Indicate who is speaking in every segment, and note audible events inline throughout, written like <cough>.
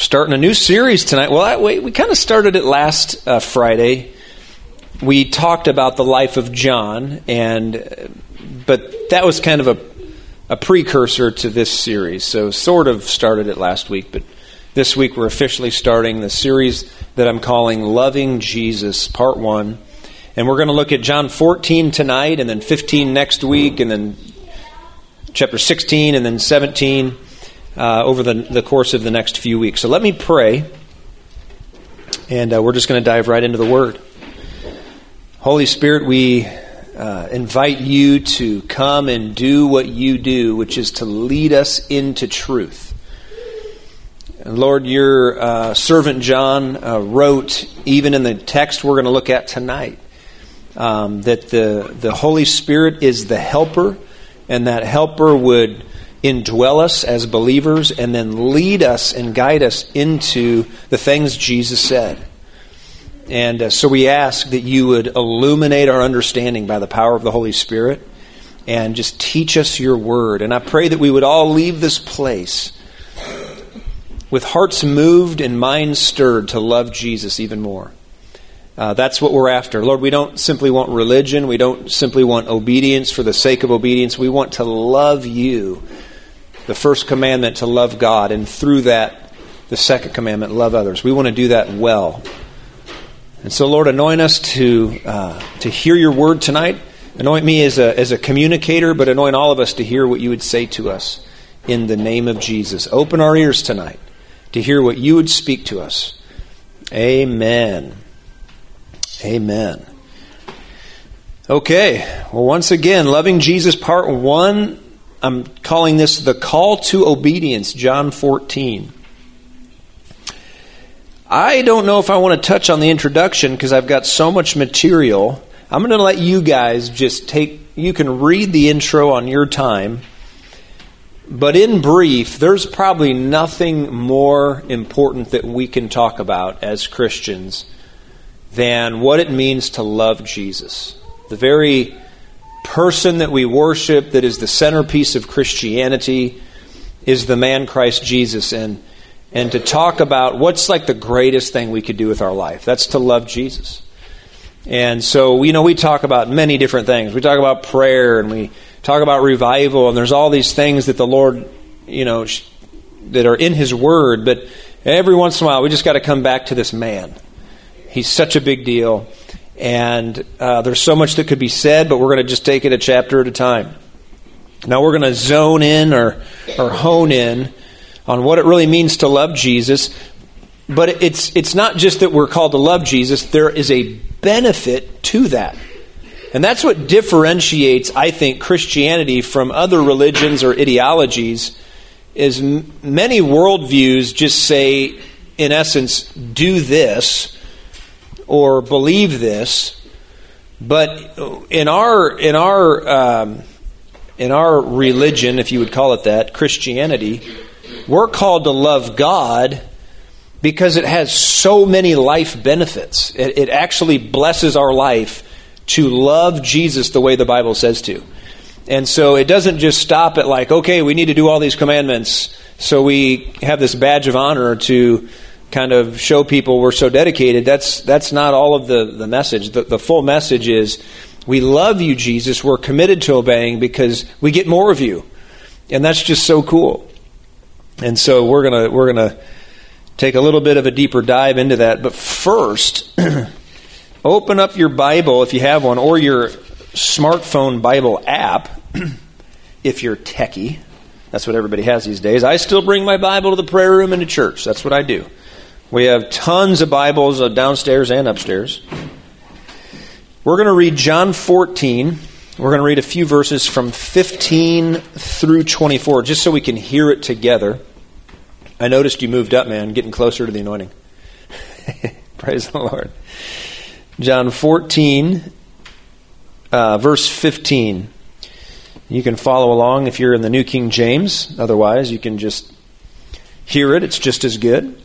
Speaker 1: starting a new series tonight. Well, we, we kind of started it last uh, Friday. We talked about the life of John, and uh, but that was kind of a, a precursor to this series. So, sort of started it last week, but this week we're officially starting the series that I'm calling "Loving Jesus," Part One, and we're going to look at John 14 tonight, and then 15 next week, and then chapter 16, and then 17 uh, over the, the course of the next few weeks. So let me pray, and uh, we're just going to dive right into the Word. Holy Spirit, we uh, invite you to come and do what you do, which is to lead us into truth. Lord, your uh, servant John uh, wrote, even in the text we're going to look at tonight, um, that the, the Holy Spirit is the helper, and that helper would indwell us as believers and then lead us and guide us into the things Jesus said. And uh, so we ask that you would illuminate our understanding by the power of the Holy Spirit and just teach us your word. And I pray that we would all leave this place with hearts moved and minds stirred to love Jesus even more. Uh, that's what we're after. Lord, we don't simply want religion. We don't simply want obedience for the sake of obedience. We want to love you the first commandment to love God, and through that, the second commandment, love others. We want to do that well. And so, Lord, anoint us to, uh, to hear your word tonight. Anoint me as a, as a communicator, but anoint all of us to hear what you would say to us in the name of Jesus. Open our ears tonight to hear what you would speak to us. Amen. Amen. Okay, well, once again, Loving Jesus Part 1 I'm calling this the call to obedience, John 14. I don't know if I want to touch on the introduction because I've got so much material. I'm going to let you guys just take, you can read the intro on your time. But in brief, there's probably nothing more important that we can talk about as Christians than what it means to love Jesus. The very person that we worship, that is the centerpiece of Christianity, is the man Christ Jesus. And, and to talk about what's like the greatest thing we could do with our life. That's to love Jesus. And so, you know, we talk about many different things. We talk about prayer and we talk about revival, and there's all these things that the Lord, you know, that are in His Word. But every once in a while, we just got to come back to this man. He's such a big deal. And uh, there's so much that could be said, but we're going to just take it a chapter at a time. Now we're going to zone in or, or hone in on what it really means to love Jesus. But it's, it's not just that we're called to love Jesus, there is a benefit to that. And that's what differentiates, I think, Christianity from other religions or ideologies is many worldviews just say, in essence, do this or believe this, but in our in our um, in our religion, if you would call it that, Christianity, we're called to love God because it has so many life benefits. It, it actually blesses our life to love Jesus the way the Bible says to. And so it doesn't just stop at like, okay, we need to do all these commandments, so we have this badge of honor to kind of show people we're so dedicated. That's that's not all of the, the message. The, the full message is we love you, Jesus. We're committed to obeying because we get more of you. And that's just so cool. And so we're gonna we're gonna take a little bit of a deeper dive into that. But first, <clears throat> open up your Bible if you have one, or your smartphone Bible app <clears throat> if you're techie. That's what everybody has these days. I still bring my Bible to the prayer room and to church. That's what I do. We have tons of Bibles uh, downstairs and upstairs. We're going to read John 14. We're going to read a few verses from 15 through 24, just so we can hear it together. I noticed you moved up, man, getting closer to the anointing. <laughs> Praise the Lord. John 14, uh, verse 15. You can follow along if you're in the New King James. Otherwise, you can just hear it. It's just as good.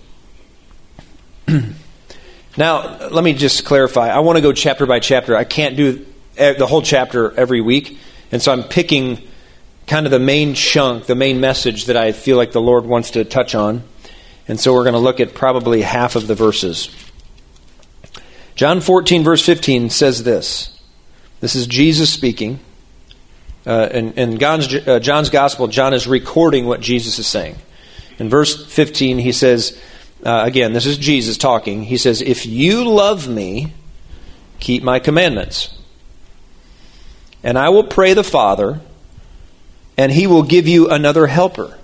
Speaker 1: <clears throat> now, let me just clarify. I want to go chapter by chapter. I can't do the whole chapter every week, and so I'm picking kind of the main chunk, the main message that I feel like the Lord wants to touch on. And so we're going to look at probably half of the verses. John 14, verse 15 says this. This is Jesus speaking. Uh, in, in John's, uh, John's Gospel, John is recording what Jesus is saying. In verse 15, he says, uh, again, this is Jesus talking. He says, If you love me, keep my commandments. And I will pray the Father, and he will give you another helper,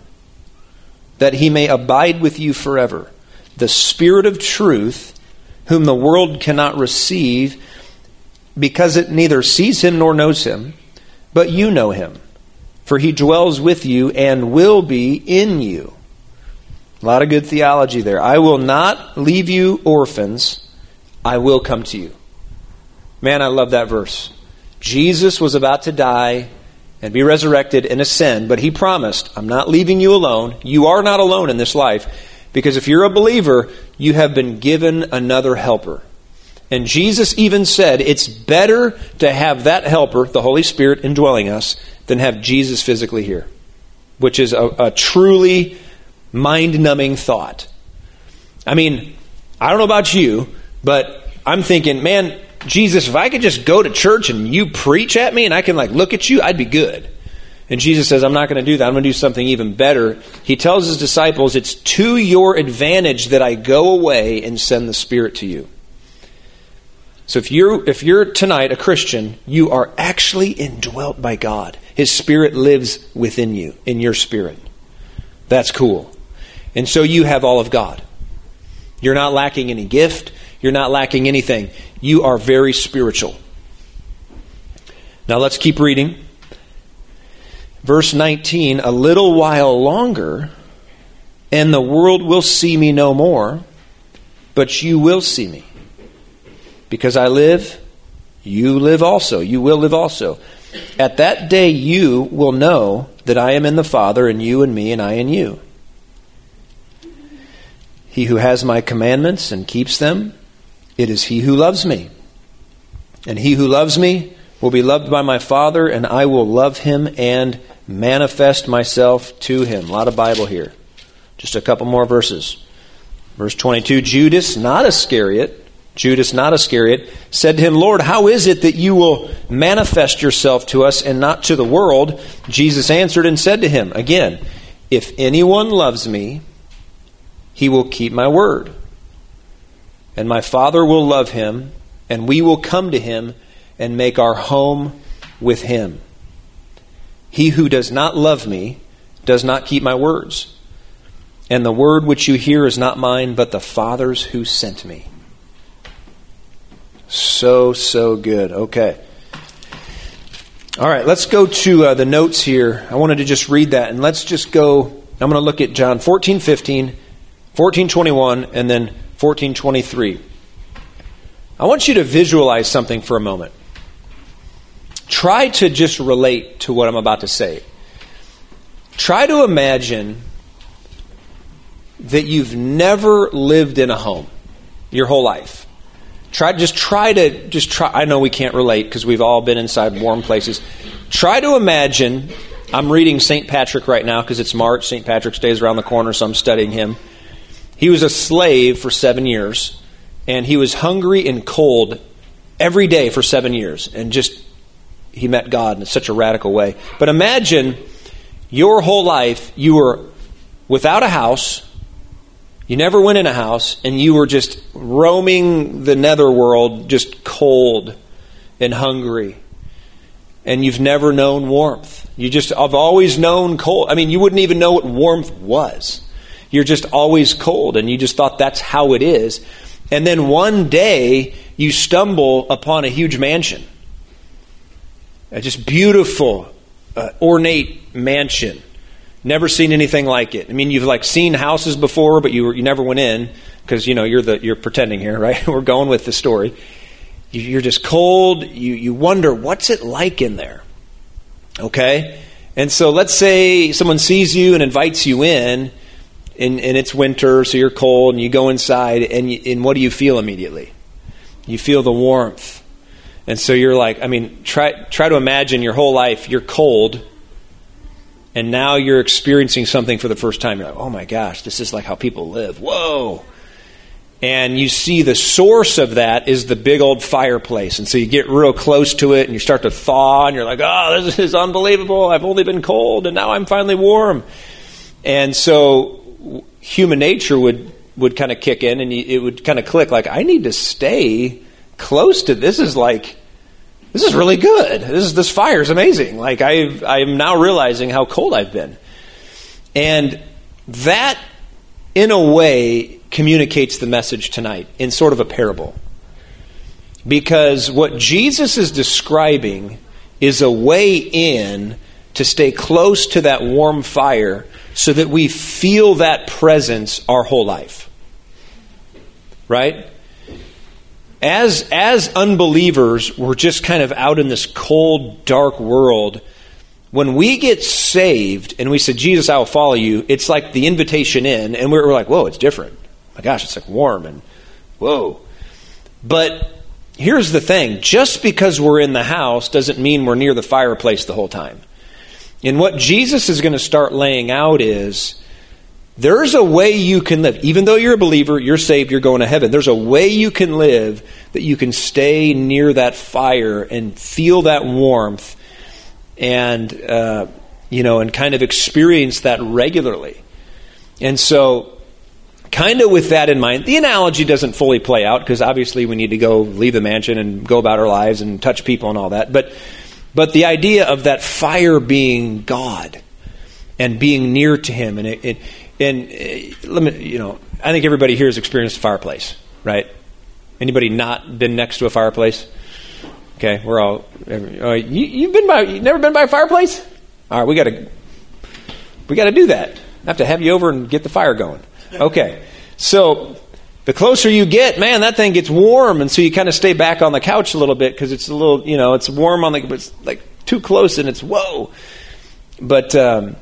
Speaker 1: that he may abide with you forever. The Spirit of truth, whom the world cannot receive, because it neither sees him nor knows him, but you know him, for he dwells with you and will be in you. A lot of good theology there. I will not leave you orphans, I will come to you. Man, I love that verse. Jesus was about to die and be resurrected and ascend, but he promised, I'm not leaving you alone. You are not alone in this life, because if you're a believer, you have been given another helper. And Jesus even said it's better to have that helper, the Holy Spirit, indwelling us, than have Jesus physically here, which is a, a truly mind numbing thought. I mean, I don't know about you, but I'm thinking, man, Jesus, if I could just go to church and you preach at me and I can like look at you, I'd be good. And Jesus says, I'm not going to do that. I'm going to do something even better. He tells his disciples, It's to your advantage that I go away and send the Spirit to you. So if you're, if you're tonight a Christian, you are actually indwelt by God. His Spirit lives within you, in your spirit. That's cool. And so you have all of God. You're not lacking any gift. You're not lacking anything. You are very spiritual. Now let's keep reading. Verse 19 A little while longer, and the world will see me no more, but you will see me. Because I live, you live also. You will live also. At that day, you will know that I am in the Father, and you in me, and I in you. He who has my commandments and keeps them, it is he who loves me. And he who loves me will be loved by my Father, and I will love him and manifest myself to him. A lot of Bible here. Just a couple more verses. Verse 22 Judas, not Iscariot, Judas, not Iscariot, said to him, Lord, how is it that you will manifest yourself to us and not to the world? Jesus answered and said to him, again, If anyone loves me, he will keep my word. And my Father will love him, and we will come to him and make our home with him. He who does not love me does not keep my words. And the word which you hear is not mine, but the Father's who sent me. So, so good. Okay. All right, let's go to uh, the notes here. I wanted to just read that, and let's just go. I'm going to look at John 14, 15, 1421 and then 1423. I want you to visualize something for a moment. Try to just relate to what I'm about to say. Try to imagine that you've never lived in a home your whole life. Try just try to just try I know we can't relate because we've all been inside warm places. Try to imagine I'm reading St. Patrick right now because it's March, St. Patrick's Day is around the corner so I'm studying him. He was a slave for seven years, and he was hungry and cold every day for seven years, and just he met God in such a radical way. But imagine your whole life you were without a house, you never went in a house, and you were just roaming the netherworld, just cold and hungry. And you've never known warmth. You just have always known cold. I mean, you wouldn't even know what warmth was. You're just always cold, and you just thought that's how it is. And then one day, you stumble upon a huge mansion. A just beautiful, uh, ornate mansion. Never seen anything like it. I mean, you've like seen houses before, but you, were, you never went in because you know you're the you're pretending here, <laughs> right? We're going with the story. You're just cold. You you wonder what's it like in there. Okay, and so let's say someone sees you and invites you in, and, and it's winter, so you're cold, and you go inside, and, you, and what do you feel immediately? You feel the warmth. And so you're like, I mean, try, try to imagine your whole life, you're cold, and now you're experiencing something for the first time. You're like, oh my gosh, this is like how people live. Whoa. And you see the source of that is the big old fireplace. And so you get real close to it and you start to thaw and you're like, oh, this is unbelievable. I've only been cold and now I'm finally warm. And so human nature would, would kind of kick in and it would kind of click like, I need to stay close to this. Is like, this is really good. This is, this fire is amazing. Like I I'm now realizing how cold I've been, and that, in a way, communicates the message tonight in sort of a parable. Because what Jesus is describing is a way in to stay close to that warm fire so that we feel that presence our whole life. Right? as as unbelievers, we're just kind of out in this cold, dark world. When we get saved and we say, Jesus, I will follow you, it's like the invitation in, and we're, we're like, whoa, it's different. My gosh, it's like warm and whoa. But here's the thing just because we're in the house doesn't mean we're near the fireplace the whole time. And what Jesus is going to start laying out is there's a way you can live. Even though you're a believer, you're saved, you're going to heaven. There's a way you can live that you can stay near that fire and feel that warmth and, uh, you know, and kind of experience that regularly. And so, kind of with that in mind, the analogy doesn't fully play out because obviously we need to go leave the mansion and go about our lives and touch people and all that. But, but the idea of that fire being God and being near to Him and it, it and uh, let me, you know, I think everybody here has experienced a fireplace, right? Anybody not been next to a fireplace? Okay, we're all. Uh, you, have been by. you've never been by a fireplace? All right, we got to. We got to do that. I have to have you over and get the fire going. Okay, so the closer you get, man, that thing gets warm, and so you kind of stay back on the couch a little bit because it's a little, you know, it's warm on the, but it's like too close, and it's whoa. But um,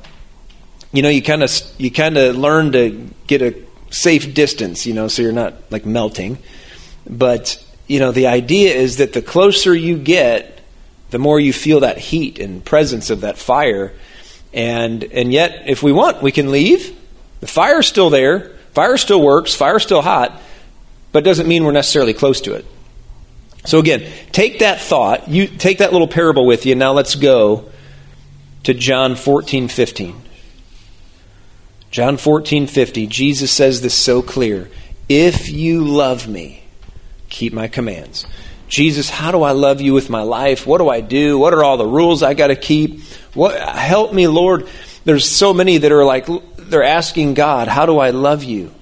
Speaker 1: you know, you kind of you kind of learn to get a safe distance, you know, so you're not like melting. But you know, the idea is that the closer you get, the more you feel that heat and presence of that fire. And and yet, if we want, we can leave. The fire's still there. Fire still works. Fire's still hot, but doesn't mean we're necessarily close to it. So again, take that thought. You take that little parable with you. Now let's go to John 14, 15. John 14, 50, Jesus says this so clear. If you love me, keep my commands. Jesus, how do I love you with my life? What do I do? What are all the rules I got to keep? What help me, Lord? There's so many that are like they're asking God, how do I love you?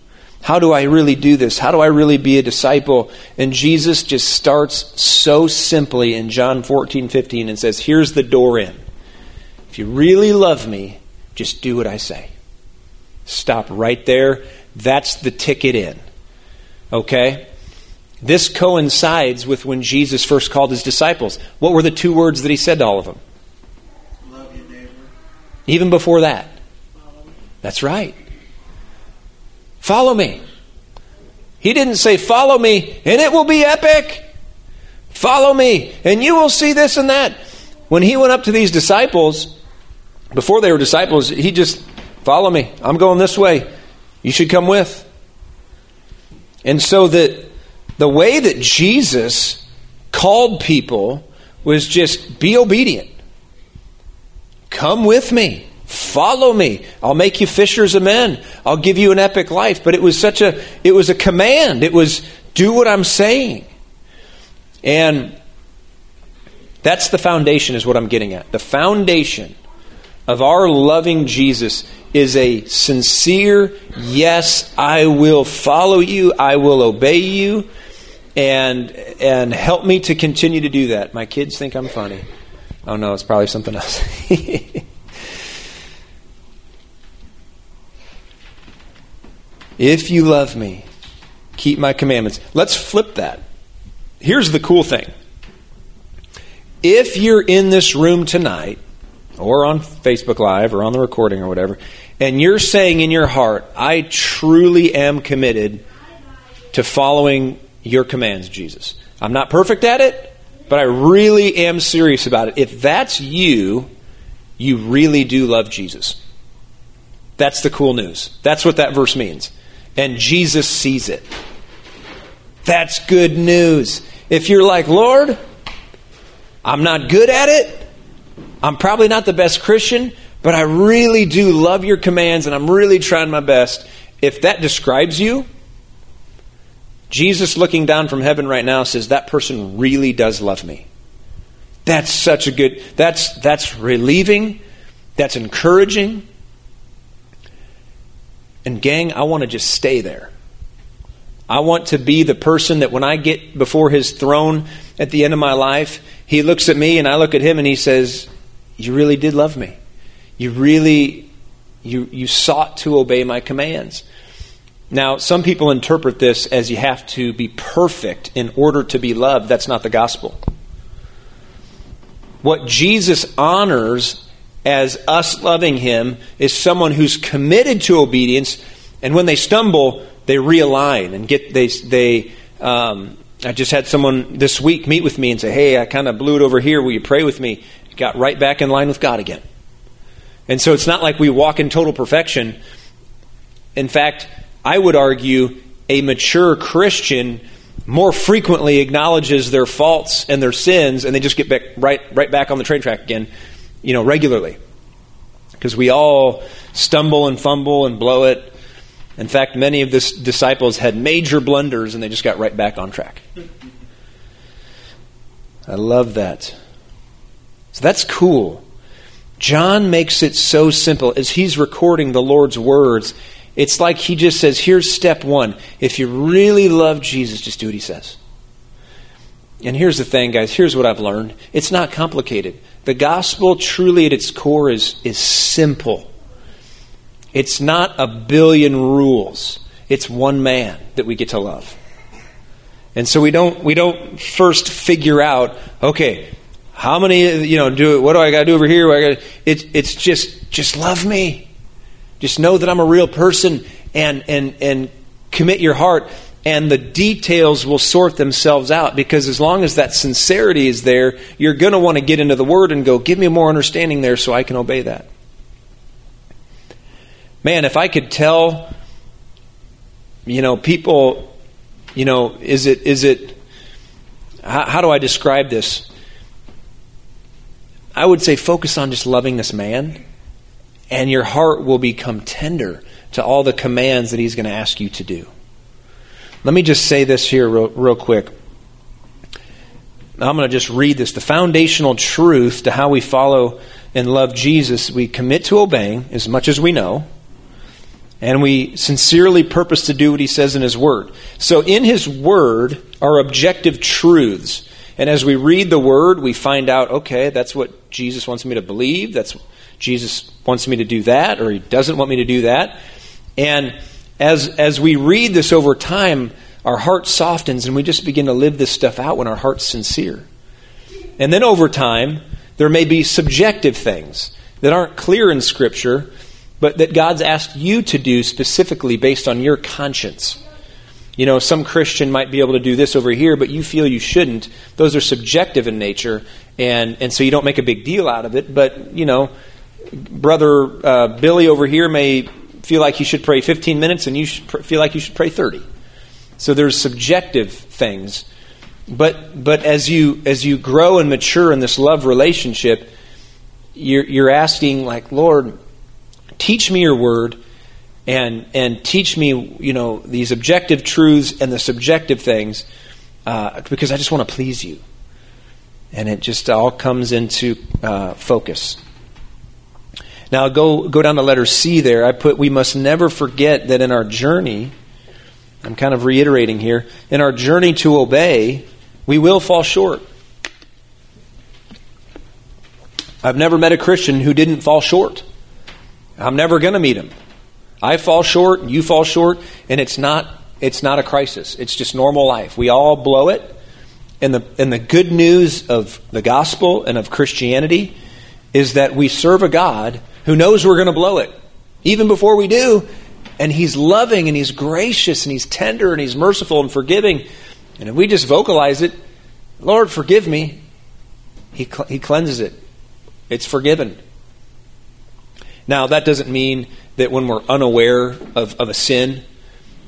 Speaker 1: How do I really do this? How do I really be a disciple? And Jesus just starts so simply in John 14, 15 and says, Here's the door in. If you really love me, just do what I say. Stop right there. That's the ticket in. Okay? This coincides with when Jesus first called his disciples. What were the two words that he said to all of them?
Speaker 2: Love your neighbor.
Speaker 1: Even before that. That's right. Follow me. He didn't say, Follow me, and it will be epic. Follow me, and you will see this and that. When he went up to these disciples, before they were disciples, he just Follow me. I'm going this way. You should come with. And so that the way that Jesus called people was just be obedient. Come with me. Follow me. I'll make you fishers of men. I'll give you an epic life. But it was such a it was a command. It was do what I'm saying. And that's the foundation is what I'm getting at. The foundation of our loving Jesus is a sincere, yes, I will follow you, I will obey you, and, and help me to continue to do that. My kids think I'm funny. Oh no, it's probably something else. <laughs> if you love me, keep my commandments. Let's flip that. Here's the cool thing. If you're in this room tonight or on Facebook Live or on the recording or whatever, and you're saying in your heart, I truly am committed to following your commands, Jesus. I'm not perfect at it, but I really am serious about it. If that's you, you really do love Jesus. That's the cool news. That's what that verse means. And Jesus sees it. That's good news. If you're like, Lord, I'm not good at it, I'm probably not the best Christian, but I really do love your commands and I'm really trying my best. If that describes you, Jesus looking down from heaven right now says, That person really does love me. That's such a good, that's, that's relieving, that's encouraging. And, gang, I want to just stay there. I want to be the person that when I get before his throne at the end of my life, he looks at me and I look at him and he says, You really did love me. You really, you, you sought to obey my commands. Now, some people interpret this as you have to be perfect in order to be loved. That's not the gospel. What Jesus honors as us loving him is someone who's committed to obedience, and when they stumble, they realign and get they they. Um, I just had someone this week meet with me and say, "Hey, I kind of blew it over here. Will you pray with me?" Got right back in line with God again. And so it's not like we walk in total perfection. In fact, I would argue a mature Christian more frequently acknowledges their faults and their sins, and they just get back right right back on the train track again, you know, regularly. Because we all stumble and fumble and blow it. In fact, many of the disciples had major blunders and they just got right back on track. I love that. So that's cool. John makes it so simple as he's recording the Lord's words. It's like he just says, here's step one. If you really love Jesus, just do what he says. And here's the thing, guys. Here's what I've learned. It's not complicated. The gospel, truly at its core, is, is simple. It's not a billion rules. It's one man that we get to love. And so we don't we don't first figure out, okay, how many you know do what do I got to do over here? I got it's it's just just love me. Just know that I'm a real person and, and, and commit your heart, and the details will sort themselves out because as long as that sincerity is there, you're going to want to get into the Word and go, give me more understanding there so I can obey that. Man, if I could tell, you know, people, you know, is it, is it, how, how do I describe this? I would say focus on just loving this man and your heart will become tender to all the commands that He's going to ask you to do. Let me just say this here, real, real quick. I'm going to just read this. The foundational truth to how we follow and love Jesus, we commit to obeying as much as we know, and we sincerely purpose to do what He says in His Word. So, in His Word are objective truths. And as we read the Word, we find out, okay, that's what Jesus wants me to believe. That's Jesus wants me to do that or he doesn't want me to do that. And as, as we read this over time, our heart softens and we just begin to live this stuff out when our heart's sincere. And then over time, there may be subjective things that aren't clear in Scripture, but that God's asked you to do specifically based on your conscience. You know, some Christian might be able to do this over here, but you feel you shouldn't. Those are subjective in nature, and, and so you don't make a big deal out of it. But, you know, brother uh, Billy over here may feel like you should pray 15 minutes and you pr- feel like you should pray 30. So there's subjective things. But but as you as you grow and mature in this love relationship, you're you're asking like, Lord, teach me your word and and teach me, you know, these objective truths and the subjective things, uh, because I just want to please you. And it just all comes into uh, focus. Now go go down to letter C there. I put we must never forget that in our journey, I'm kind of reiterating here, in our journey to obey, we will fall short. I've never met a Christian who didn't fall short. I'm never going to meet him. I fall short, you fall short, and it's not it's not a crisis. It's just normal life. We all blow it. And the and the good news of the gospel and of Christianity is that we serve a God who knows we're going to blow it, even before we do. And He's loving and He's gracious and He's tender and He's merciful and forgiving. And if we just vocalize it, Lord, forgive me, He, cl- he cleanses it. It's forgiven. Now, that doesn't mean that when we're unaware of, of a sin,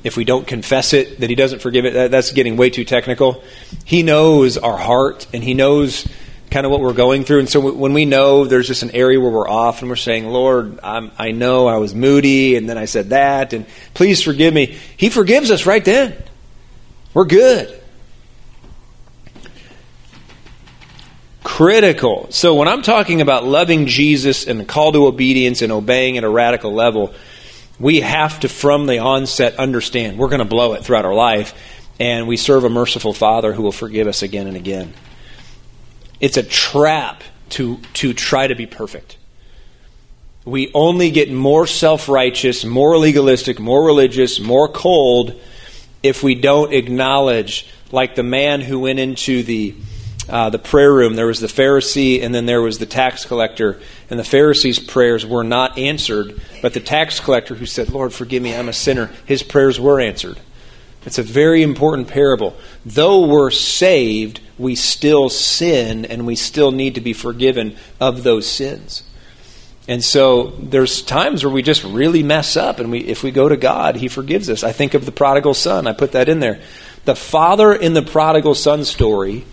Speaker 1: if we don't confess it, that He doesn't forgive it. That, that's getting way too technical. He knows our heart, and He knows kind of what we're going through. And so when we know there's just an area where we're off and we're saying, Lord, I'm, i know I was moody and then I said that, and please forgive me, He forgives us right then. We're good. Critical. So when I'm talking about loving Jesus and the call to obedience and obeying at a radical level, we have to, from the onset, understand we're going to blow it throughout our life, and we serve a merciful Father who will forgive us again and again. It's a trap to, to try to be perfect. We only get more self righteous, more legalistic, more religious, more cold if we don't acknowledge, like the man who went into the, uh, the prayer room, there was the Pharisee and then there was the tax collector, and the Pharisee's prayers were not answered, but the tax collector who said, Lord, forgive me, I'm a sinner, his prayers were answered. It's a very important parable. Though we're saved, we still sin and we still need to be forgiven of those sins. And so there's times where we just really mess up, and we, if we go to God, He forgives us. I think of the prodigal son. I put that in there. The father in the prodigal son story,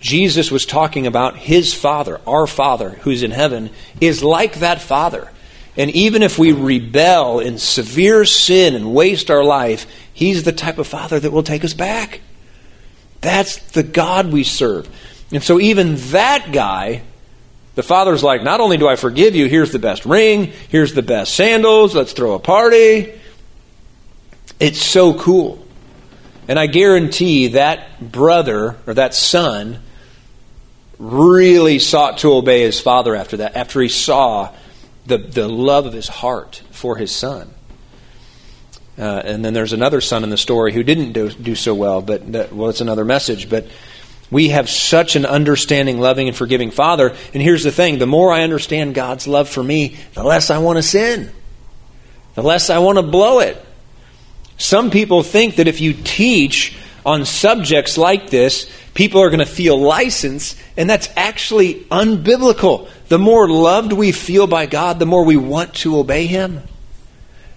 Speaker 1: Jesus was talking about His Father, our Father who's in heaven, is like that Father. And even if we rebel in severe sin and waste our life, He's the type of Father that will take us back. That's the God we serve. And so, even that guy, the Father's like, not only do I forgive you, here's the best ring, here's the best sandals, let's throw a party. It's so cool. And I guarantee that brother or that son really sought to obey his father after that, after he saw the, the love of his heart for his son. Uh, and then there's another son in the story who didn't do, do so well, but that, well, it's another message. But we have such an understanding, loving, and forgiving Father. And here's the thing the more I understand God's love for me, the less I want to sin, the less I want to blow it. Some people think that if you teach on subjects like this, people are going to feel license, and that's actually unbiblical. The more loved we feel by God, the more we want to obey Him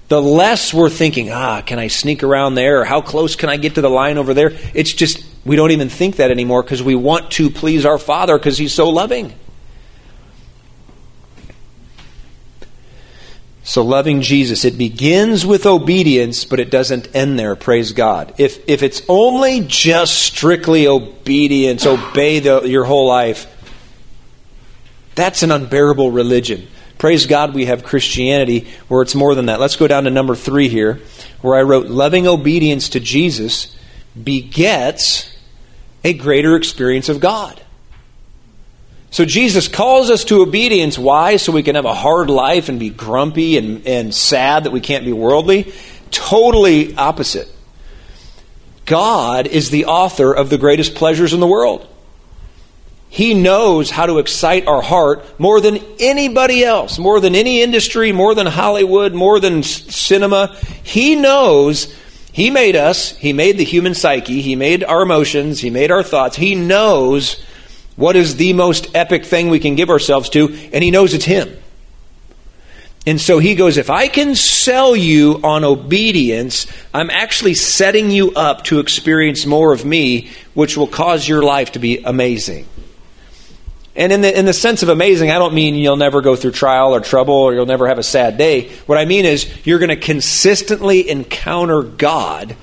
Speaker 1: the less we're thinking, ah, can I sneak around there? Or how close can I get to the line over there? It's just, we don't even think that anymore because we want to please our Father because He's so loving. So, loving Jesus, it begins with obedience, but it doesn't end there, praise God. If, if it's only just strictly obedience, obey the, your whole life, that's an unbearable religion. Praise God, we have Christianity where it's more than that. Let's go down to number three here, where I wrote, Loving obedience to Jesus begets a greater experience of God. So Jesus calls us to obedience. Why? So we can have a hard life and be grumpy and, and sad that we can't be worldly? Totally opposite. God is the author of the greatest pleasures in the world. He knows how to excite our heart more than anybody else, more than any industry, more than Hollywood, more than cinema. He knows He made us, He made the human psyche, He made our emotions, He made our thoughts. He knows what is the most epic thing we can give ourselves to, and He knows it's Him. And so he goes, if I can sell you on obedience, I'm actually setting you up to experience more of me, which will cause your life to be amazing. And in the, in the sense of amazing, I don't mean you'll never go through trial or trouble or you'll never have a sad day. What I mean is you're going to consistently encounter God,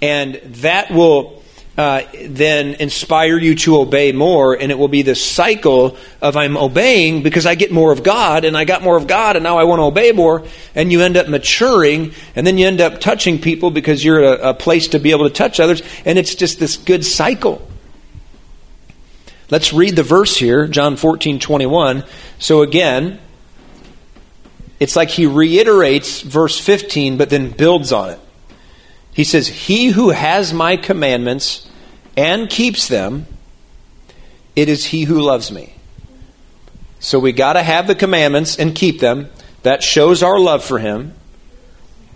Speaker 1: and that will uh, then inspire you to obey more, and it will be this cycle of I'm obeying because I get more of God, and I got more of God, and now I want to obey more, and you end up maturing, and then you end up touching people because you're a, a place to be able to touch others, and it's just this good cycle. Let's read the verse here, John 14, 21. So again, it's like he reiterates verse 15, but then builds on it. He says, He who has my commandments and keeps them, it is he who loves me. So we got to have the commandments and keep them. That shows our love for him.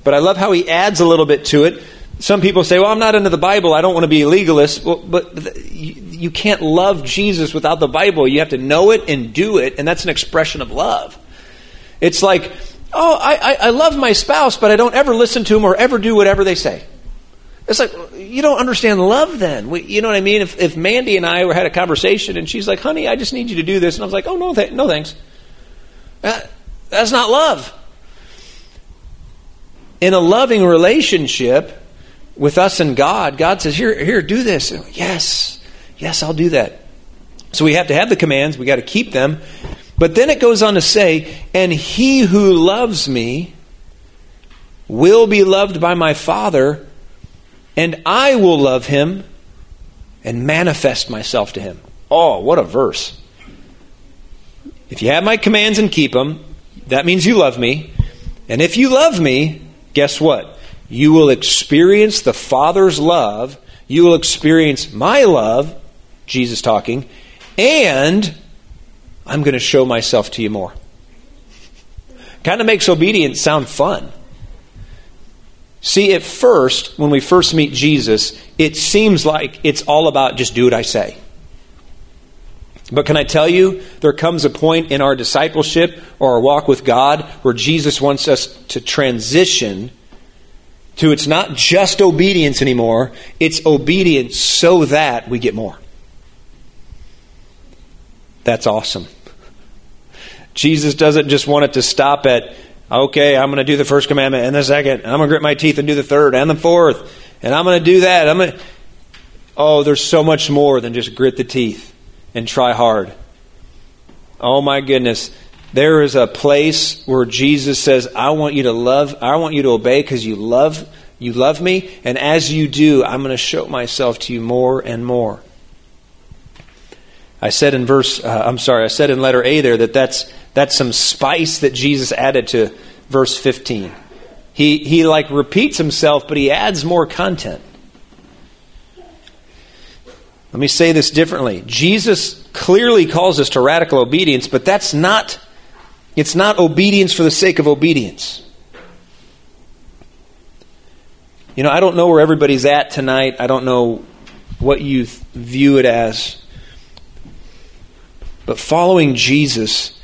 Speaker 1: But I love how he adds a little bit to it. Some people say, well, I'm not into the Bible. I don't want to be a legalist. Well, but you can't love Jesus without the Bible. You have to know it and do it, and that's an expression of love. It's like, oh, I, I, love my spouse, but I don't ever listen to them or ever do whatever they say. It's like, you don't understand love then. You know what I mean? If, if Mandy and I were, had a conversation and she's like, honey, I just need you to do this. And I was like, oh, no, th- no thanks. That, that's not love. In a loving relationship with us and God, God says, here, here, do this. yes, yes, I'll do that. So we have to have the commands, we got to keep them. But then it goes on to say, and he who loves me will be loved by my Father, and I will love him and manifest myself to him. Oh, what a verse. If you have my commands and keep them, that means you love me. And if you love me, guess what? You will experience the Father's love. You will experience my love, Jesus talking, and I'm going to show myself to you more. Kind of makes obedience sound fun. See, at first, when we first meet Jesus, it seems like it's all about just do what I say. But can I tell you, there comes a point in our discipleship or our walk with God where Jesus wants us to transition to it's not just obedience anymore, it's obedience so that we get more. That's awesome. Jesus doesn't just want it to stop at, okay, I'm going to do the first commandment and the second, and I'm going to grit my teeth and do the third and the fourth, and I'm going to do that. I'm going to... Oh, there's so much more than just grit the teeth and try hard. Oh my goodness. There is a place where Jesus says, I want you to love, I want you to obey because you love you love me, and as you do, I'm going to show myself to you more and more. I said in verse, uh, I'm sorry, I said in letter A there that that's, that's some spice that Jesus added to verse 15. He, he like repeats himself, but he adds more content. Let me say this differently. Jesus clearly calls us to radical obedience, but that's not, it's not obedience for the sake of obedience. You know, I don't know where everybody's at tonight. I don't know what you th- view it as. But following Jesus,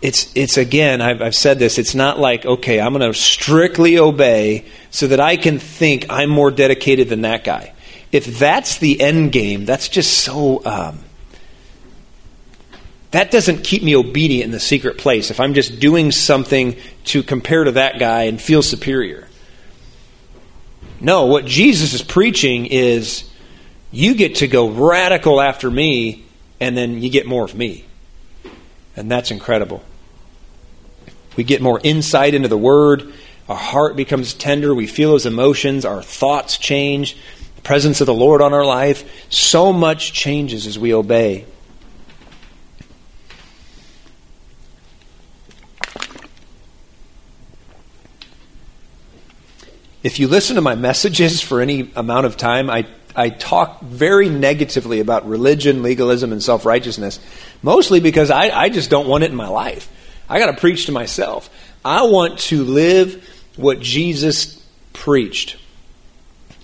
Speaker 1: it's, it's again, I've, I've said this, it's not like, okay, I'm going to strictly obey so that I can think I'm more dedicated than that guy. If that's the end game, that's just so. Um, that doesn't keep me obedient in the secret place if I'm just doing something to compare to that guy and feel superior. No, what Jesus is preaching is you get to go radical after me, and then you get more of me. And that's incredible. We get more insight into the Word. Our heart becomes tender. We feel His emotions. Our thoughts change. The presence of the Lord on our life. So much changes as we obey. If you listen to my messages for any amount of time, I, I talk very negatively about religion, legalism, and self righteousness, mostly because I, I just don't want it in my life. I got to preach to myself. I want to live what Jesus preached.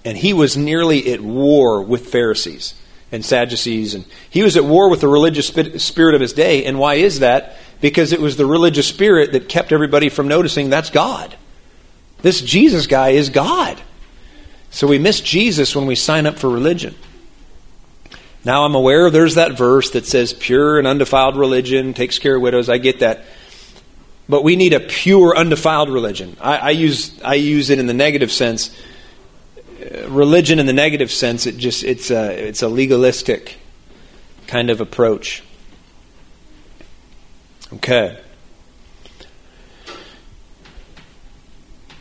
Speaker 1: And he was nearly at war with Pharisees and Sadducees, and he was at war with the religious spirit of his day. And why is that? Because it was the religious spirit that kept everybody from noticing that's God. This Jesus guy is God. So we miss Jesus when we sign up for religion. Now I'm aware there's that verse that says pure and undefiled religion takes care of widows. I get that. But we need a pure, undefiled religion. I, I use I use it in the negative sense. Uh, religion in the negative sense, it just it's a it's a legalistic kind of approach. Okay.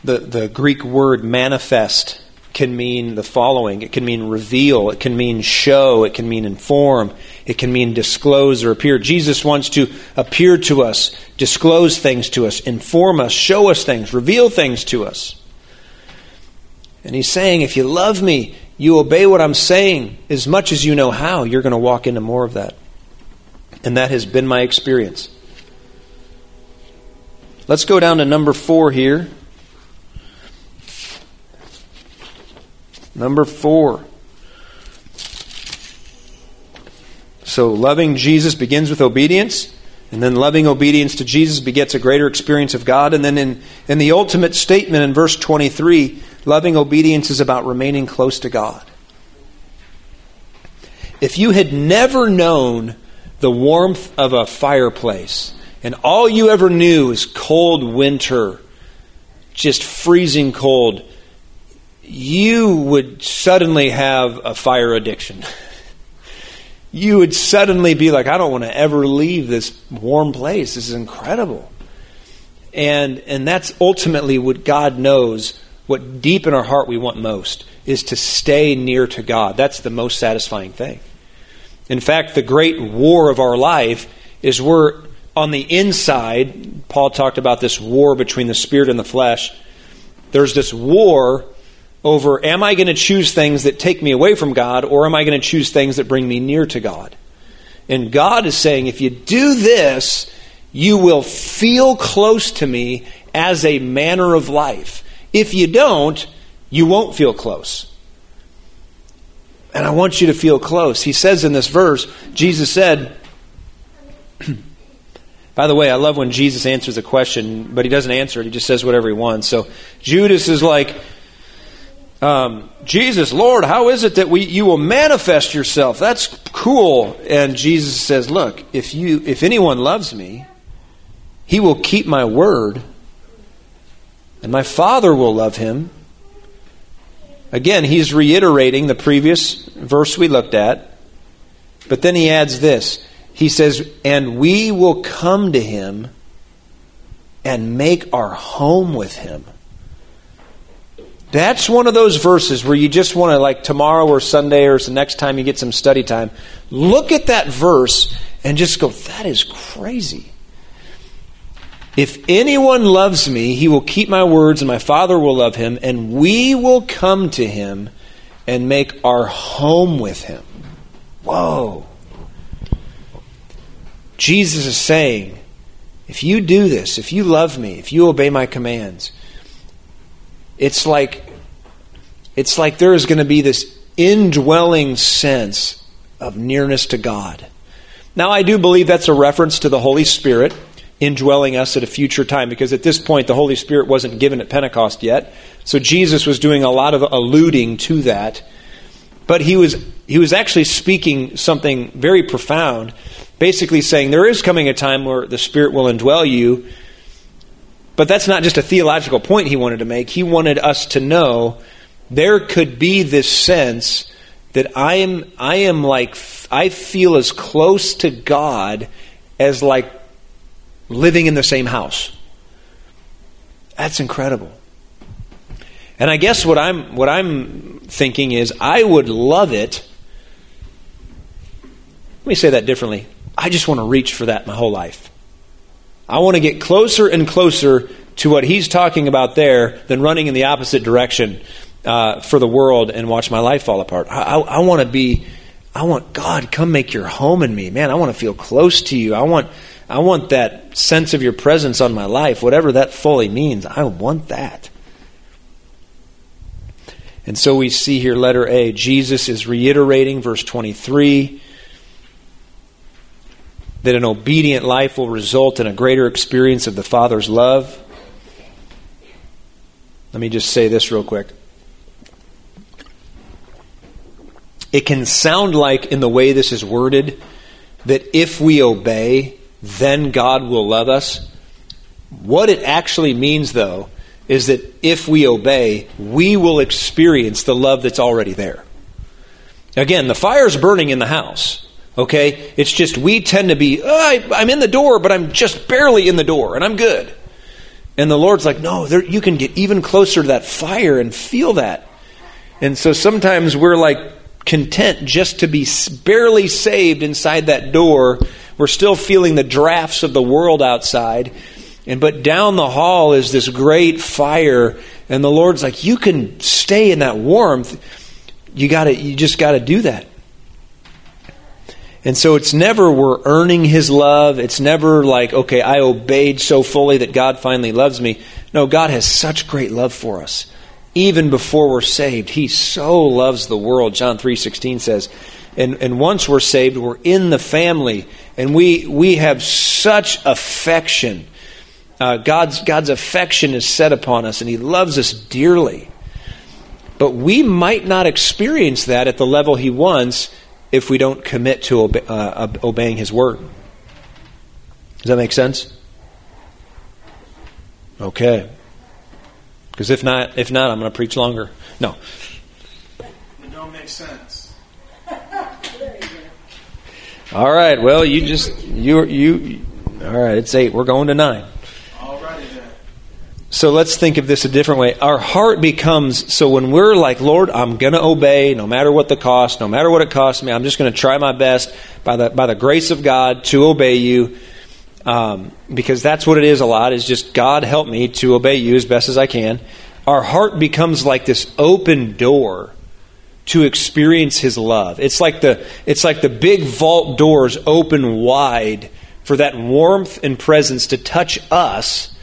Speaker 1: The, the Greek word manifest can mean the following it can mean reveal, it can mean show, it can mean inform, it can mean disclose or appear. Jesus wants to appear to us, disclose things to us, inform us, show us things, reveal things to us. And he's saying, if you love me, you obey what I'm saying as much as you know how, you're going to walk into more of that. And that has been my experience. Let's go down to number four here. Number four. So, loving Jesus begins with obedience. And then loving obedience to Jesus begets a greater experience of God. And then in, in the ultimate statement in verse 23, loving obedience is about remaining close to God. If you had never known the warmth of a fireplace, and all you ever knew is cold winter, just freezing cold, you would suddenly have a fire addiction. <laughs> you would suddenly be like, I don't want to ever leave this warm place. This is incredible. And, and that's ultimately what God knows, what deep in our heart we want most, is to stay near to God. That's the most satisfying thing. In fact, the great war of our life is we're on the inside. Paul talked about this war between the spirit and the flesh. There's this war over am I going to choose things that take me away from God or am I going to choose things that bring me near to God? And God is saying, if you do this, you will feel close to me as a manner of life. If you don't, you won't feel close. And I want you to feel close. He says in this verse, Jesus said, <clears throat> by the way, I love when Jesus answers a question, but he doesn't answer it. He just says whatever he wants. So Judas is like, um, Jesus, Lord, how is it that we you will manifest yourself? That's cool. And Jesus says, Look, if you if anyone loves me, he will keep my word, and my Father will love him. Again, he's reiterating the previous verse we looked at, but then he adds this. He says, And we will come to him and make our home with him. That's one of those verses where you just want to, like tomorrow or Sunday or the next time you get some study time, look at that verse and just go, that is crazy. If anyone loves me, he will keep my words, and my Father will love him, and we will come to him and make our home with him. Whoa. Jesus is saying, if you do this, if you love me, if you obey my commands, it's like it's like there is going to be this indwelling sense of nearness to God. Now, I do believe that's a reference to the Holy Spirit indwelling us at a future time because at this point the Holy Spirit wasn't given at Pentecost yet. So Jesus was doing a lot of alluding to that. But he was he was actually speaking something very profound, basically saying there is coming a time where the Spirit will indwell you but that's not just a theological point he wanted to make. He wanted us to know there could be this sense that I am I am like I feel as close to God as like living in the same house. That's incredible. And I guess what I'm what I'm thinking is I would love it. Let me say that differently. I just want to reach for that my whole life. I want to get closer and closer to what he's talking about there than running in the opposite direction uh, for the world and watch my life fall apart. I, I, I want to be, I want God come make your home in me, man. I want to feel close to you. I want, I want that sense of your presence on my life, whatever that fully means. I want that. And so we see here, letter A, Jesus is reiterating verse 23 that an obedient life will result in a greater experience of the Father's love. Let me just say this real quick. It can sound like, in the way this is worded, that if we obey, then God will love us. What it actually means, though, is that if we obey, we will experience the love that's already there. Again, the fire's burning in the house. Okay? It's just we tend to be, oh, I, am in the door, but I'm just barely in the door, and I'm good. And the Lord's like, no, there, you can get even closer to that fire and feel that. And so sometimes we're like content just to be barely saved inside that door. We're still feeling the drafts of the world outside. And but down the hall is this great fire, and the Lord's like, you can stay in that warmth. You got to, you just got to do that. And so it's never we're earning his love. It's never like, okay, I obeyed so fully that God finally loves me. No, God has such great love for us even before we're saved. He so loves the world. John 3:16 says, and, and once we're saved, we're in the family, and we we have such affection. Uh, God's God's affection is set upon us, and He loves us dearly. But we might not experience that at the level He wants if we don't commit to obe- uh, obeying His word. Does that make sense? Okay. Because if not, if not, I'm going to preach longer. No.
Speaker 2: It don't make sense.
Speaker 1: All right. Well, you just you you. All right. It's eight. We're going to nine. So let's think of this a different way. Our heart becomes so when we're like, Lord, I'm going to obey no matter what the cost, no matter what it costs me. I'm just going to try my best by the by the grace of God to obey you. Um, because that's what it is a lot is just God help me to obey you as best as I can. Our heart becomes like this open door to experience His love. It's like the it's like the big vault doors open wide for that warmth and presence to touch us.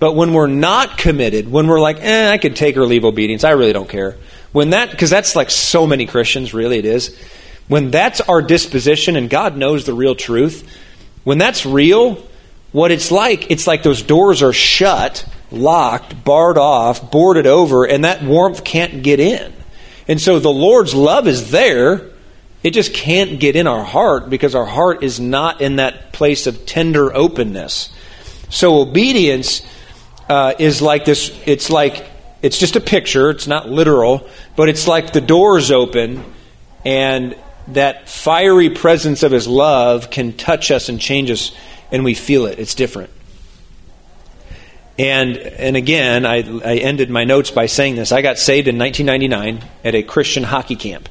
Speaker 1: But when we're not committed, when we're like, eh, I could take or leave obedience, I really don't care. When that, because that's like so many Christians, really it is. When that's our disposition, and God knows the real truth, when that's real, what it's like, it's like those doors are shut, locked, barred off, boarded over, and that warmth can't get in. And so the Lord's love is there. It just can't get in our heart because our heart is not in that place of tender openness. So obedience uh, is like this. It's like it's just a picture. It's not literal, but it's like the doors open, and that fiery presence of His love can touch us and change us, and we feel it. It's different. And and again, I, I ended my notes by saying this. I got saved in 1999 at a Christian hockey camp,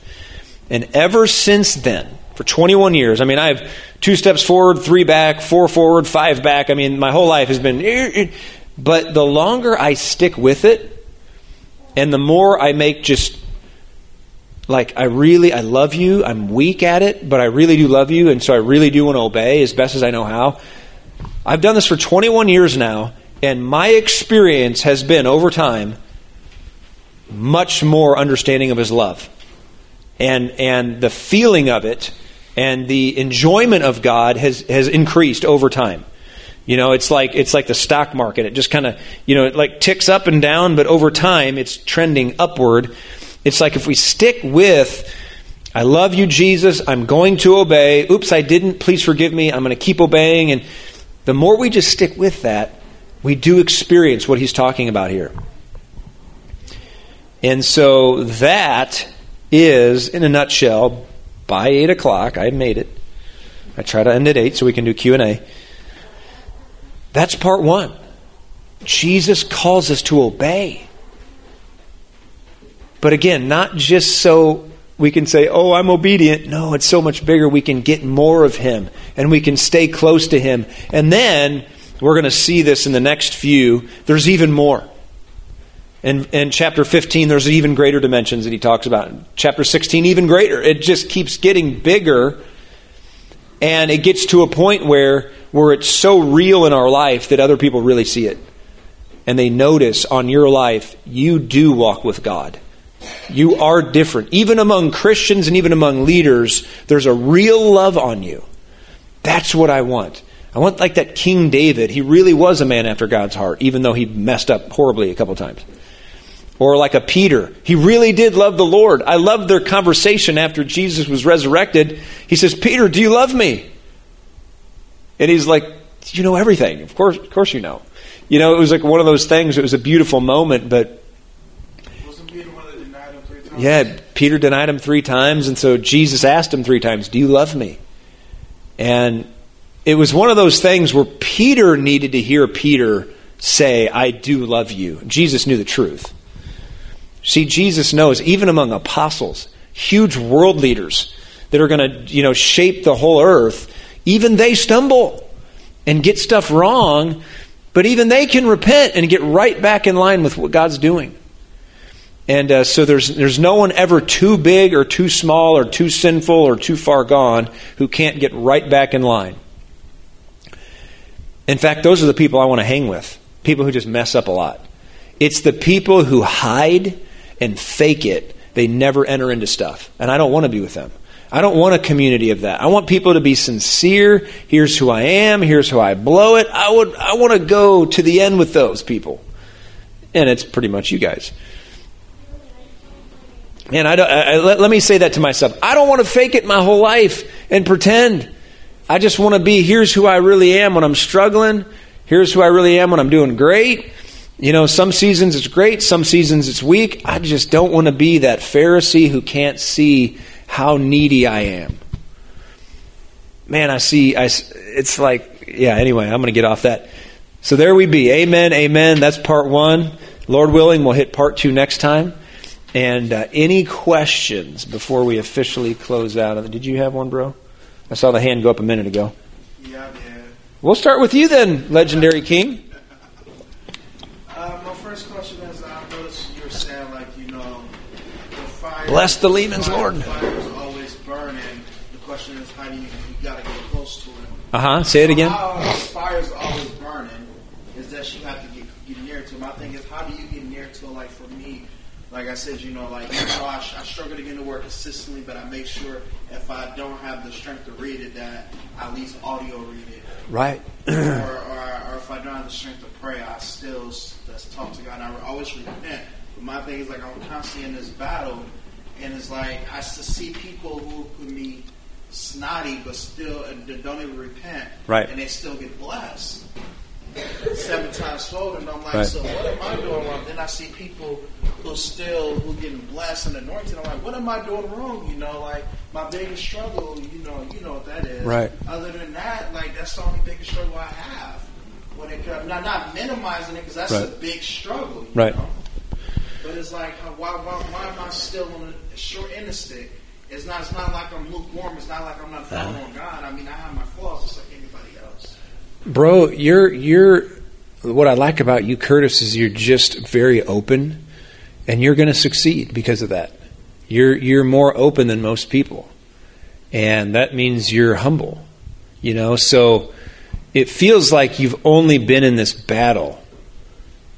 Speaker 1: and ever since then, for 21 years, I mean, I have two steps forward, three back, four forward, five back. I mean, my whole life has been. But the longer I stick with it, and the more I make just like I really I love you. I'm weak at it, but I really do love you, and so I really do want to obey as best as I know how. I've done this for 21 years now, and my experience has been over time much more understanding of his love. And and the feeling of it and the enjoyment of God has has increased over time. You know, it's like it's like the stock market. It just kind of, you know, it like ticks up and down, but over time it's trending upward. It's like if we stick with, I love you, Jesus, I'm going to obey. Oops, I didn't. Please forgive me. I'm going to keep obeying. And the more we just stick with that, we do experience what he's talking about here. And so that is, in a nutshell, by 8 o'clock, I made it. I try to end at 8 so we can do Q&A. That's part one. Jesus calls us to obey. But again, not just so we can say, oh, I'm obedient. No, it's so much bigger. We can get more of Him and we can stay close to Him. And then we're going to see this in the next few. There's even more. In, in chapter 15, there's even greater dimensions that he talks about. Chapter 16, even greater. It just keeps getting bigger. And it gets to a point where, where it's so real in our life that other people really see it. And they notice on your life, you do walk with God. You are different. Even among Christians and even among leaders, there's a real love on you. That's what I want. I want like that King David. He really was a man after God's heart, even though he messed up horribly a couple times. Or like a Peter. He really did love the Lord. I love their conversation after Jesus was resurrected. He says, Peter, do you love me? And he's like, You know everything. Of course, of course you know. You know, it was like one of those things. It was a beautiful moment, but
Speaker 2: Wasn't Peter denied him three times?
Speaker 1: yeah, Peter denied him three times, and so Jesus asked him three times, Do you love me? And it was one of those things where Peter needed to hear Peter say, I do love you. Jesus knew the truth. See, Jesus knows, even among apostles, huge world leaders that are going to, you know, shape the whole earth, even they stumble and get stuff wrong, but even they can repent and get right back in line with what God's doing. And uh, so there's, there's no one ever too big or too small or too sinful or too far gone who can't get right back in line. In fact, those are the people I want to hang with people who just mess up a lot. It's the people who hide and fake it. They never enter into stuff. And I don't want to be with them. I don't want a community of that. I want people to be sincere. Here's who I am. Here's how I blow it. I would I want to go to the end with those people. And it's pretty much you guys. And I, don't, I let, let me say that to myself. I don't want to fake it my whole life and pretend. I just want to be here's who I really am when I'm struggling. Here's who I really am when I'm doing great. You know, some seasons it's great, some seasons it's weak. I just don't want to be that Pharisee who can't see how needy I am. Man, I see, I, it's like, yeah, anyway, I'm going to get off that. So there we be. Amen, amen. That's part one. Lord willing, we'll hit part two next time. And uh, any questions before we officially close out? Did you have one, bro? I saw the hand go up a minute ago.
Speaker 2: Yeah, I did.
Speaker 1: We'll start with you then, legendary king.
Speaker 2: Uh, my first question is I noticed you were saying, like, you know, the fire.
Speaker 1: Bless the Lehman's Lord.
Speaker 2: Fire is always burning. The question is, how do you, you got to get close to it?
Speaker 1: Uh huh. Say it again.
Speaker 2: How the fire is always burning is that you have to get, get near to it. My thing is, how do you get near to it? Like, for me, like I said, you know, like, you know, I, I struggle to get into work consistently, but I make sure if I don't have the strength to read it, that I at least audio read it
Speaker 1: Right. <clears throat>
Speaker 2: or, or, or if I don't have the strength to pray, I still just talk to God. And I always repent. But my thing is like I'm constantly in this battle, and it's like I see people who could be snotty, but still and don't even repent,
Speaker 1: Right.
Speaker 2: And they still get blessed seven times fold, and I'm like,
Speaker 1: Right.
Speaker 2: so what am I doing wrong? Then I see people who still who getting blessed and anointed. I'm like, what am I doing wrong? You know, like my biggest struggle. You know, you know what that is.
Speaker 1: Right.
Speaker 2: Other than that, like that's the only biggest struggle I have when it comes. Not not minimizing it because that's a big struggle.
Speaker 1: Right.
Speaker 2: Know? But it's like, why, why, why am I still on the short end of stick? It's not. It's not like I'm lukewarm. It's not like I'm not
Speaker 1: Uh-huh.
Speaker 2: following God. I mean, I have my flaws just like anybody else.
Speaker 1: Bro, you're you're what I like about you, Curtis, is you're just very open and you're gonna succeed because of that. You're you're more open than most people. And that means you're humble. You know, so it feels like you've only been in this battle.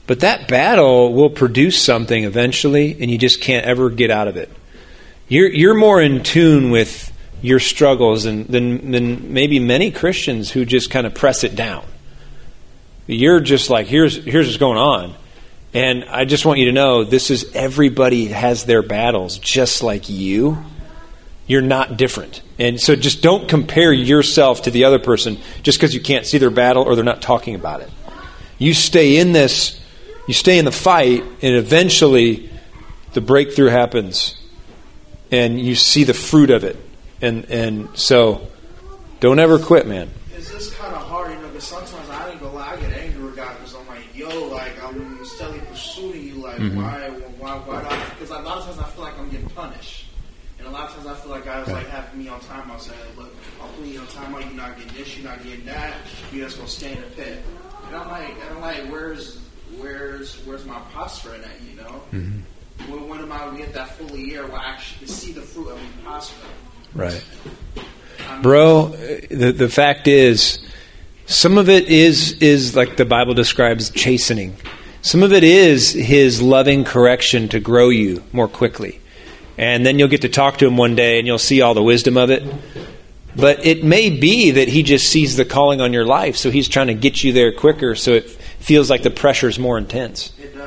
Speaker 1: But that battle will produce something eventually and you just can't ever get out of it. You're you're more in tune with your struggles than, than, than maybe many Christians who just kind of press it down. You're just like, here's, here's what's going on. And I just want you to know this is everybody has their battles just like you. You're not different. And so just don't compare yourself to the other person just because you can't see their battle or they're not talking about it. You stay in this, you stay in the fight, and eventually the breakthrough happens and you see the fruit of it. And and so don't ever quit, man.
Speaker 2: It's just kind of hard, you know, because sometimes I ain't gonna lie, I get angry with God because I'm like, yo, like, I'm steadily pursuing you, like,
Speaker 1: Mm-hmm.
Speaker 2: why, why, why, because a lot of times I feel like I'm getting punished. And a lot of times I feel like God's like having me on time. I'll say, look, I'll put you on time you're not getting this, you're not getting that, you're just gonna stay in the pit. And I'm like, and I'm like, where's, where's, where's my posture in that, you know?
Speaker 1: Mm-hmm.
Speaker 2: When, when am I gonna get that full year where I actually see the fruit of me prosper?
Speaker 1: Right. Bro, the the fact is some of it is is like the Bible describes chastening. Some of it is his loving correction to grow you more quickly. And then you'll get to talk to him one day and you'll see all the wisdom of it. But it may be that he just sees the calling on your life, so he's trying to get you there quicker so it feels like the pressure is more intense.
Speaker 2: It does.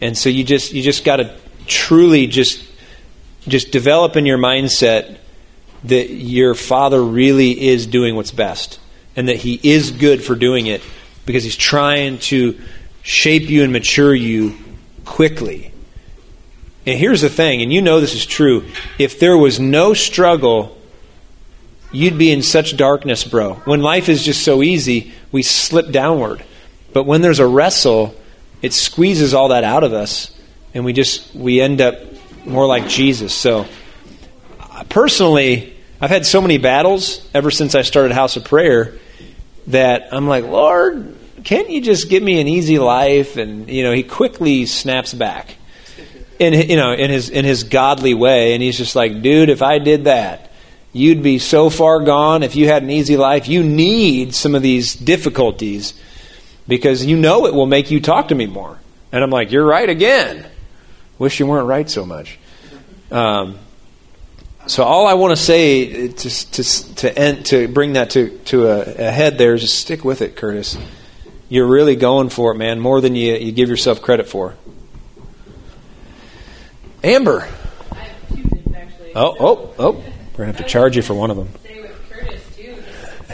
Speaker 1: And so you just you just got to truly just just develop in your mindset that your father really is doing what's best and that he is good for doing it because he's trying to shape you and mature you quickly. And here's the thing, and you know this is true. If there was no struggle, you'd be in such darkness, bro. When life is just so easy, we slip downward. But when there's a wrestle, it squeezes all that out of us and we just we end up more like Jesus. So uh, personally, I've had so many battles ever since I started House of Prayer that I'm like, Lord, can't you just give me an easy life? And you know, he quickly snaps back in you know in his in his godly way, and he's just like, dude, if I did that, you'd be so far gone. If you had an easy life, you need some of these difficulties because you know it will make you talk to me more. And I'm like, You're right again. Wish you weren't right so much. Um, so all I want to say to to to end to bring that to to a, a head there is just stick with it, Curtis. You're really going for it, man, more than you, you give yourself credit for.
Speaker 3: Amber. I have two things actually.
Speaker 1: Oh, oh, oh. We're gonna have to charge you for one of them.
Speaker 3: Say with Curtis too.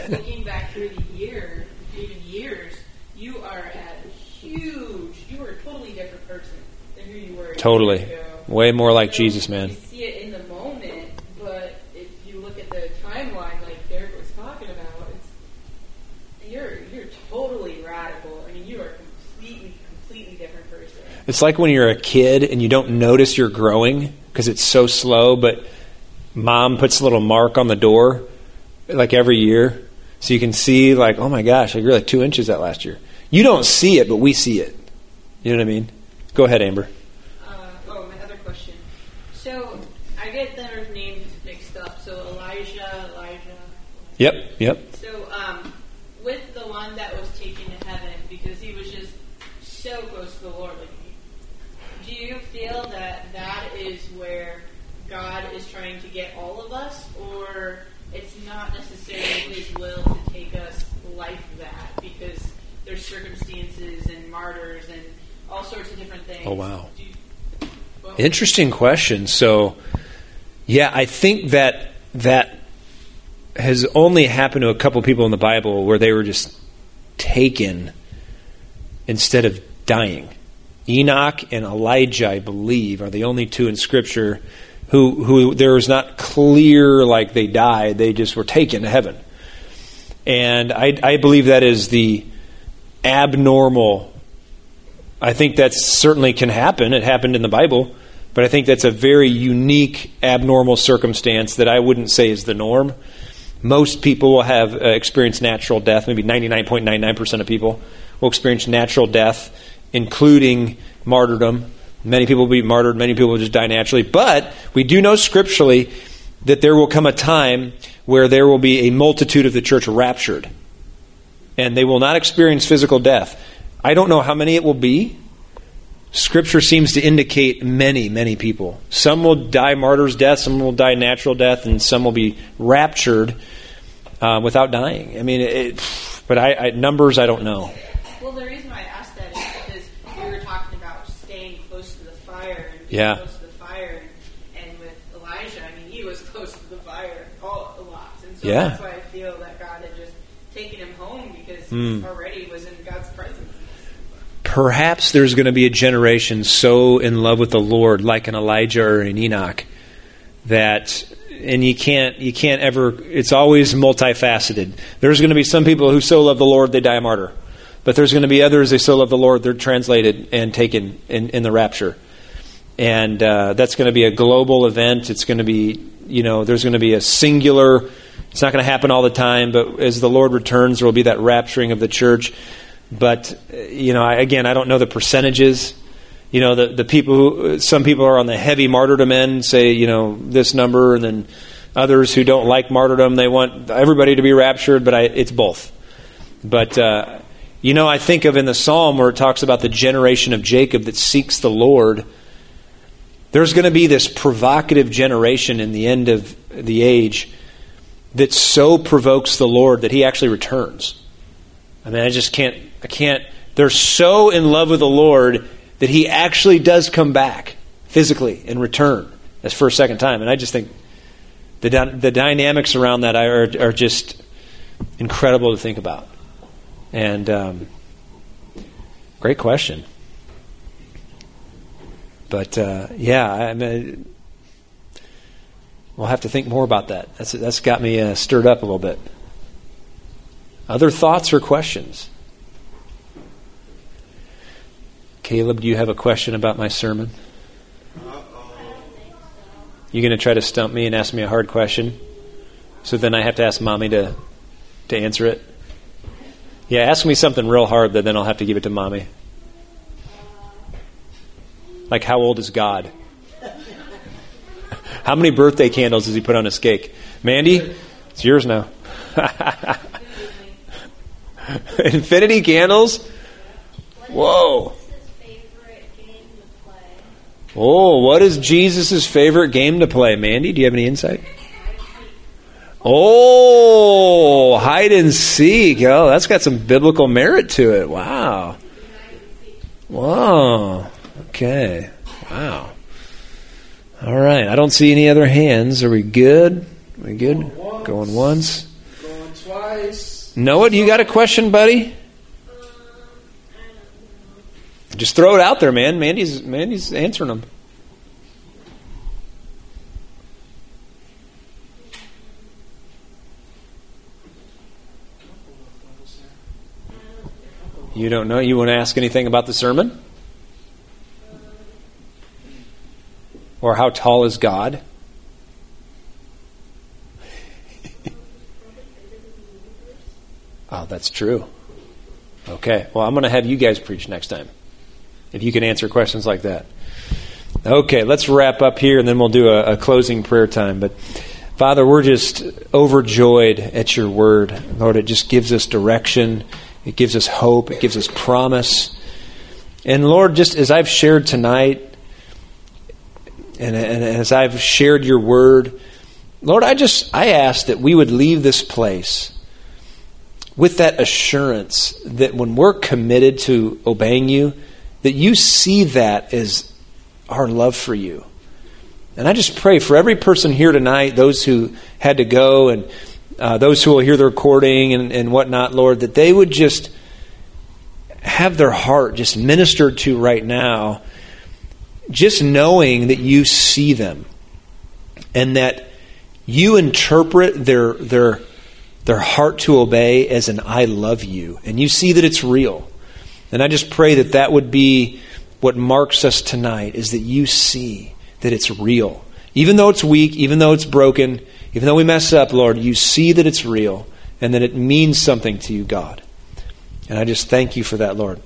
Speaker 3: looking back through the year, even years, you are at huge. You are a totally different person than who you were.
Speaker 1: Totally. Way more like so Jesus, man.
Speaker 3: You see it in the moment, but if you look at the timeline, like Derek was talking about, it's you're you're totally radical. I mean, you are completely, completely different person.
Speaker 1: It's like when you're a kid and you don't notice you're growing because it's so slow, but mom puts a little mark on the door like every year. So you can see, like, oh my gosh, I grew like two inches that last year. You don't see it, but we see it. You know what I mean? Go ahead, Amber.
Speaker 3: Uh, oh, my other question. So I get their names mixed up. So Elijah, Elijah.
Speaker 1: Yep, yep.
Speaker 3: So um, with the one that was taken to heaven, because he was just so close to the Lord, like, do you feel that that is where God is trying to get all of us, or it's not necessarily His will to take us like that because there's circumstances and martyrs and all sorts of different things.
Speaker 1: Oh wow! Well, Interesting question. So, yeah, I think that that has only happened to a couple people in the Bible where they were just taken instead of dying. Enoch and Elijah, I believe, are the only two in Scripture who, who there was not clear like they died, they just were taken to heaven. And I, I believe that is the abnormal. I think that certainly can happen. It happened in the Bible. But I think that's a very unique, abnormal circumstance that I wouldn't say is the norm. Most people will have uh, experienced natural death. Maybe 99.99% of people will experience natural death, including martyrdom. Many people will be martyred, many people will just die naturally. But we do know scripturally that there will come a time where there will be a multitude of the church raptured. And they will not experience physical death. I don't know how many it will be. Scripture seems to indicate many, many people. Some will die martyr's death, some will die natural death, and some will be raptured uh, without dying. I mean, it, but I, I, numbers I don't know.
Speaker 3: Well, the reason why I asked that is because we were talking about staying close to the fire and being
Speaker 1: yeah.
Speaker 3: close to the fire. And, and, with Elijah, I mean, he was <laughs> close to the fire all, a lot. And so yeah. that's why I feel that God had just taken him home because mm. already was in God's presence.
Speaker 1: Perhaps there's going to be a generation so in love with the Lord, like an Elijah or an Enoch, that and you can't you can't ever it's always multifaceted. There's going to be some people who so love the Lord they die a martyr. But there's going to be others they so love the Lord they're translated and taken in, in the rapture and uh, that's going to be a global event. It's going to be, you know, there's going to be a singular. It's not going to happen all the time, but as the Lord returns, there will be that rapturing of the church. But you know, I, again, I don't know the percentages. You know, the the people who some people are on the heavy martyrdom end say, you know, this number, and then others who don't like martyrdom, they want everybody to be raptured. But I, it's both. But uh, you know, I think of in the psalm where it talks about the generation of Jacob that seeks the Lord there's going to be this provocative generation in the end of the age that so provokes the Lord that he actually returns. I mean, I just can't, I can't, they're so in love with the Lord that he actually does come back physically and return as for a second time. And I just think the, the dynamics around that are, are just incredible to think about. And um, great question. But uh, yeah, I mean, we'll have to think more about that. That's that's got me uh, stirred up a little bit. Other thoughts or questions? Caleb, do you have a question about my sermon? You going to try to stump me and ask me a hard question? So then I have to ask mommy to to answer it. Yeah, ask me something real hard, that then I'll have to give it to mommy. Like, how old is God? <laughs> How many birthday candles does he put on his cake? Mandy, it's yours now. <laughs> Infinity candles? Whoa. Oh, what is Jesus' favorite game to play? Mandy, do you have any insight? Oh, hide and seek. Oh, that's got some biblical merit to it. Wow. Wow. Okay. Wow. All right. I don't see any other hands. Are we good? Are we good?
Speaker 2: Going once.
Speaker 1: Going once.
Speaker 2: Going twice.
Speaker 1: Noah, do you got a question, buddy? Just throw it out there, man. Mandy's Mandy's answering them. You don't know? You want to ask anything about the sermon? Or how tall is God? <laughs> oh, that's true. Okay. Well, I'm going to have you guys preach next time. If you can answer questions like that. Okay, let's wrap up here and then we'll do a, a closing prayer time. But Father, we're just overjoyed at your word. Lord, it just gives us direction, it gives us hope, it gives us promise. And Lord, just as I've shared tonight, and, and as I've shared your word, Lord, I just I ask that we would leave this place with that assurance that when we're committed to obeying you, that you see that as our love for you. And I just pray for every person here tonight, those who had to go and uh, those who will hear the recording and, and whatnot, Lord, that they would just have their heart just ministered to right now, just knowing that you see them and that you interpret their, their, their heart to obey as an I love you, and you see that it's real. And I just pray that that would be what marks us tonight is that you see that it's real. Even though it's weak, even though it's broken, even though we mess up, Lord, you see that it's real and that it means something to you, God. And I just thank you for that, Lord.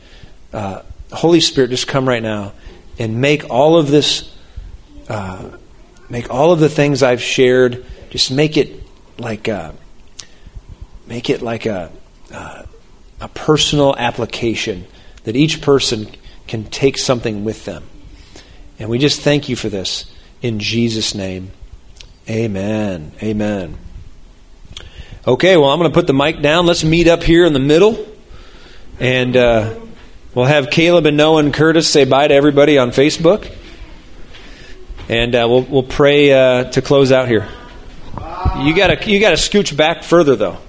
Speaker 1: Uh, Holy Spirit, just come right now and make all of this, uh, make all of the things I've shared, just make it like a, make it like a, uh, a personal application that each person can take something with them. And we just thank you for this in Jesus' name. Amen. Amen. Okay, well, I'm going to put the mic down. Let's meet up here in the middle. And uh, we'll have Caleb and Noah and Curtis say bye to everybody on Facebook. And uh, we'll, we'll pray uh, to close out here. You got to you got to scooch back further, though.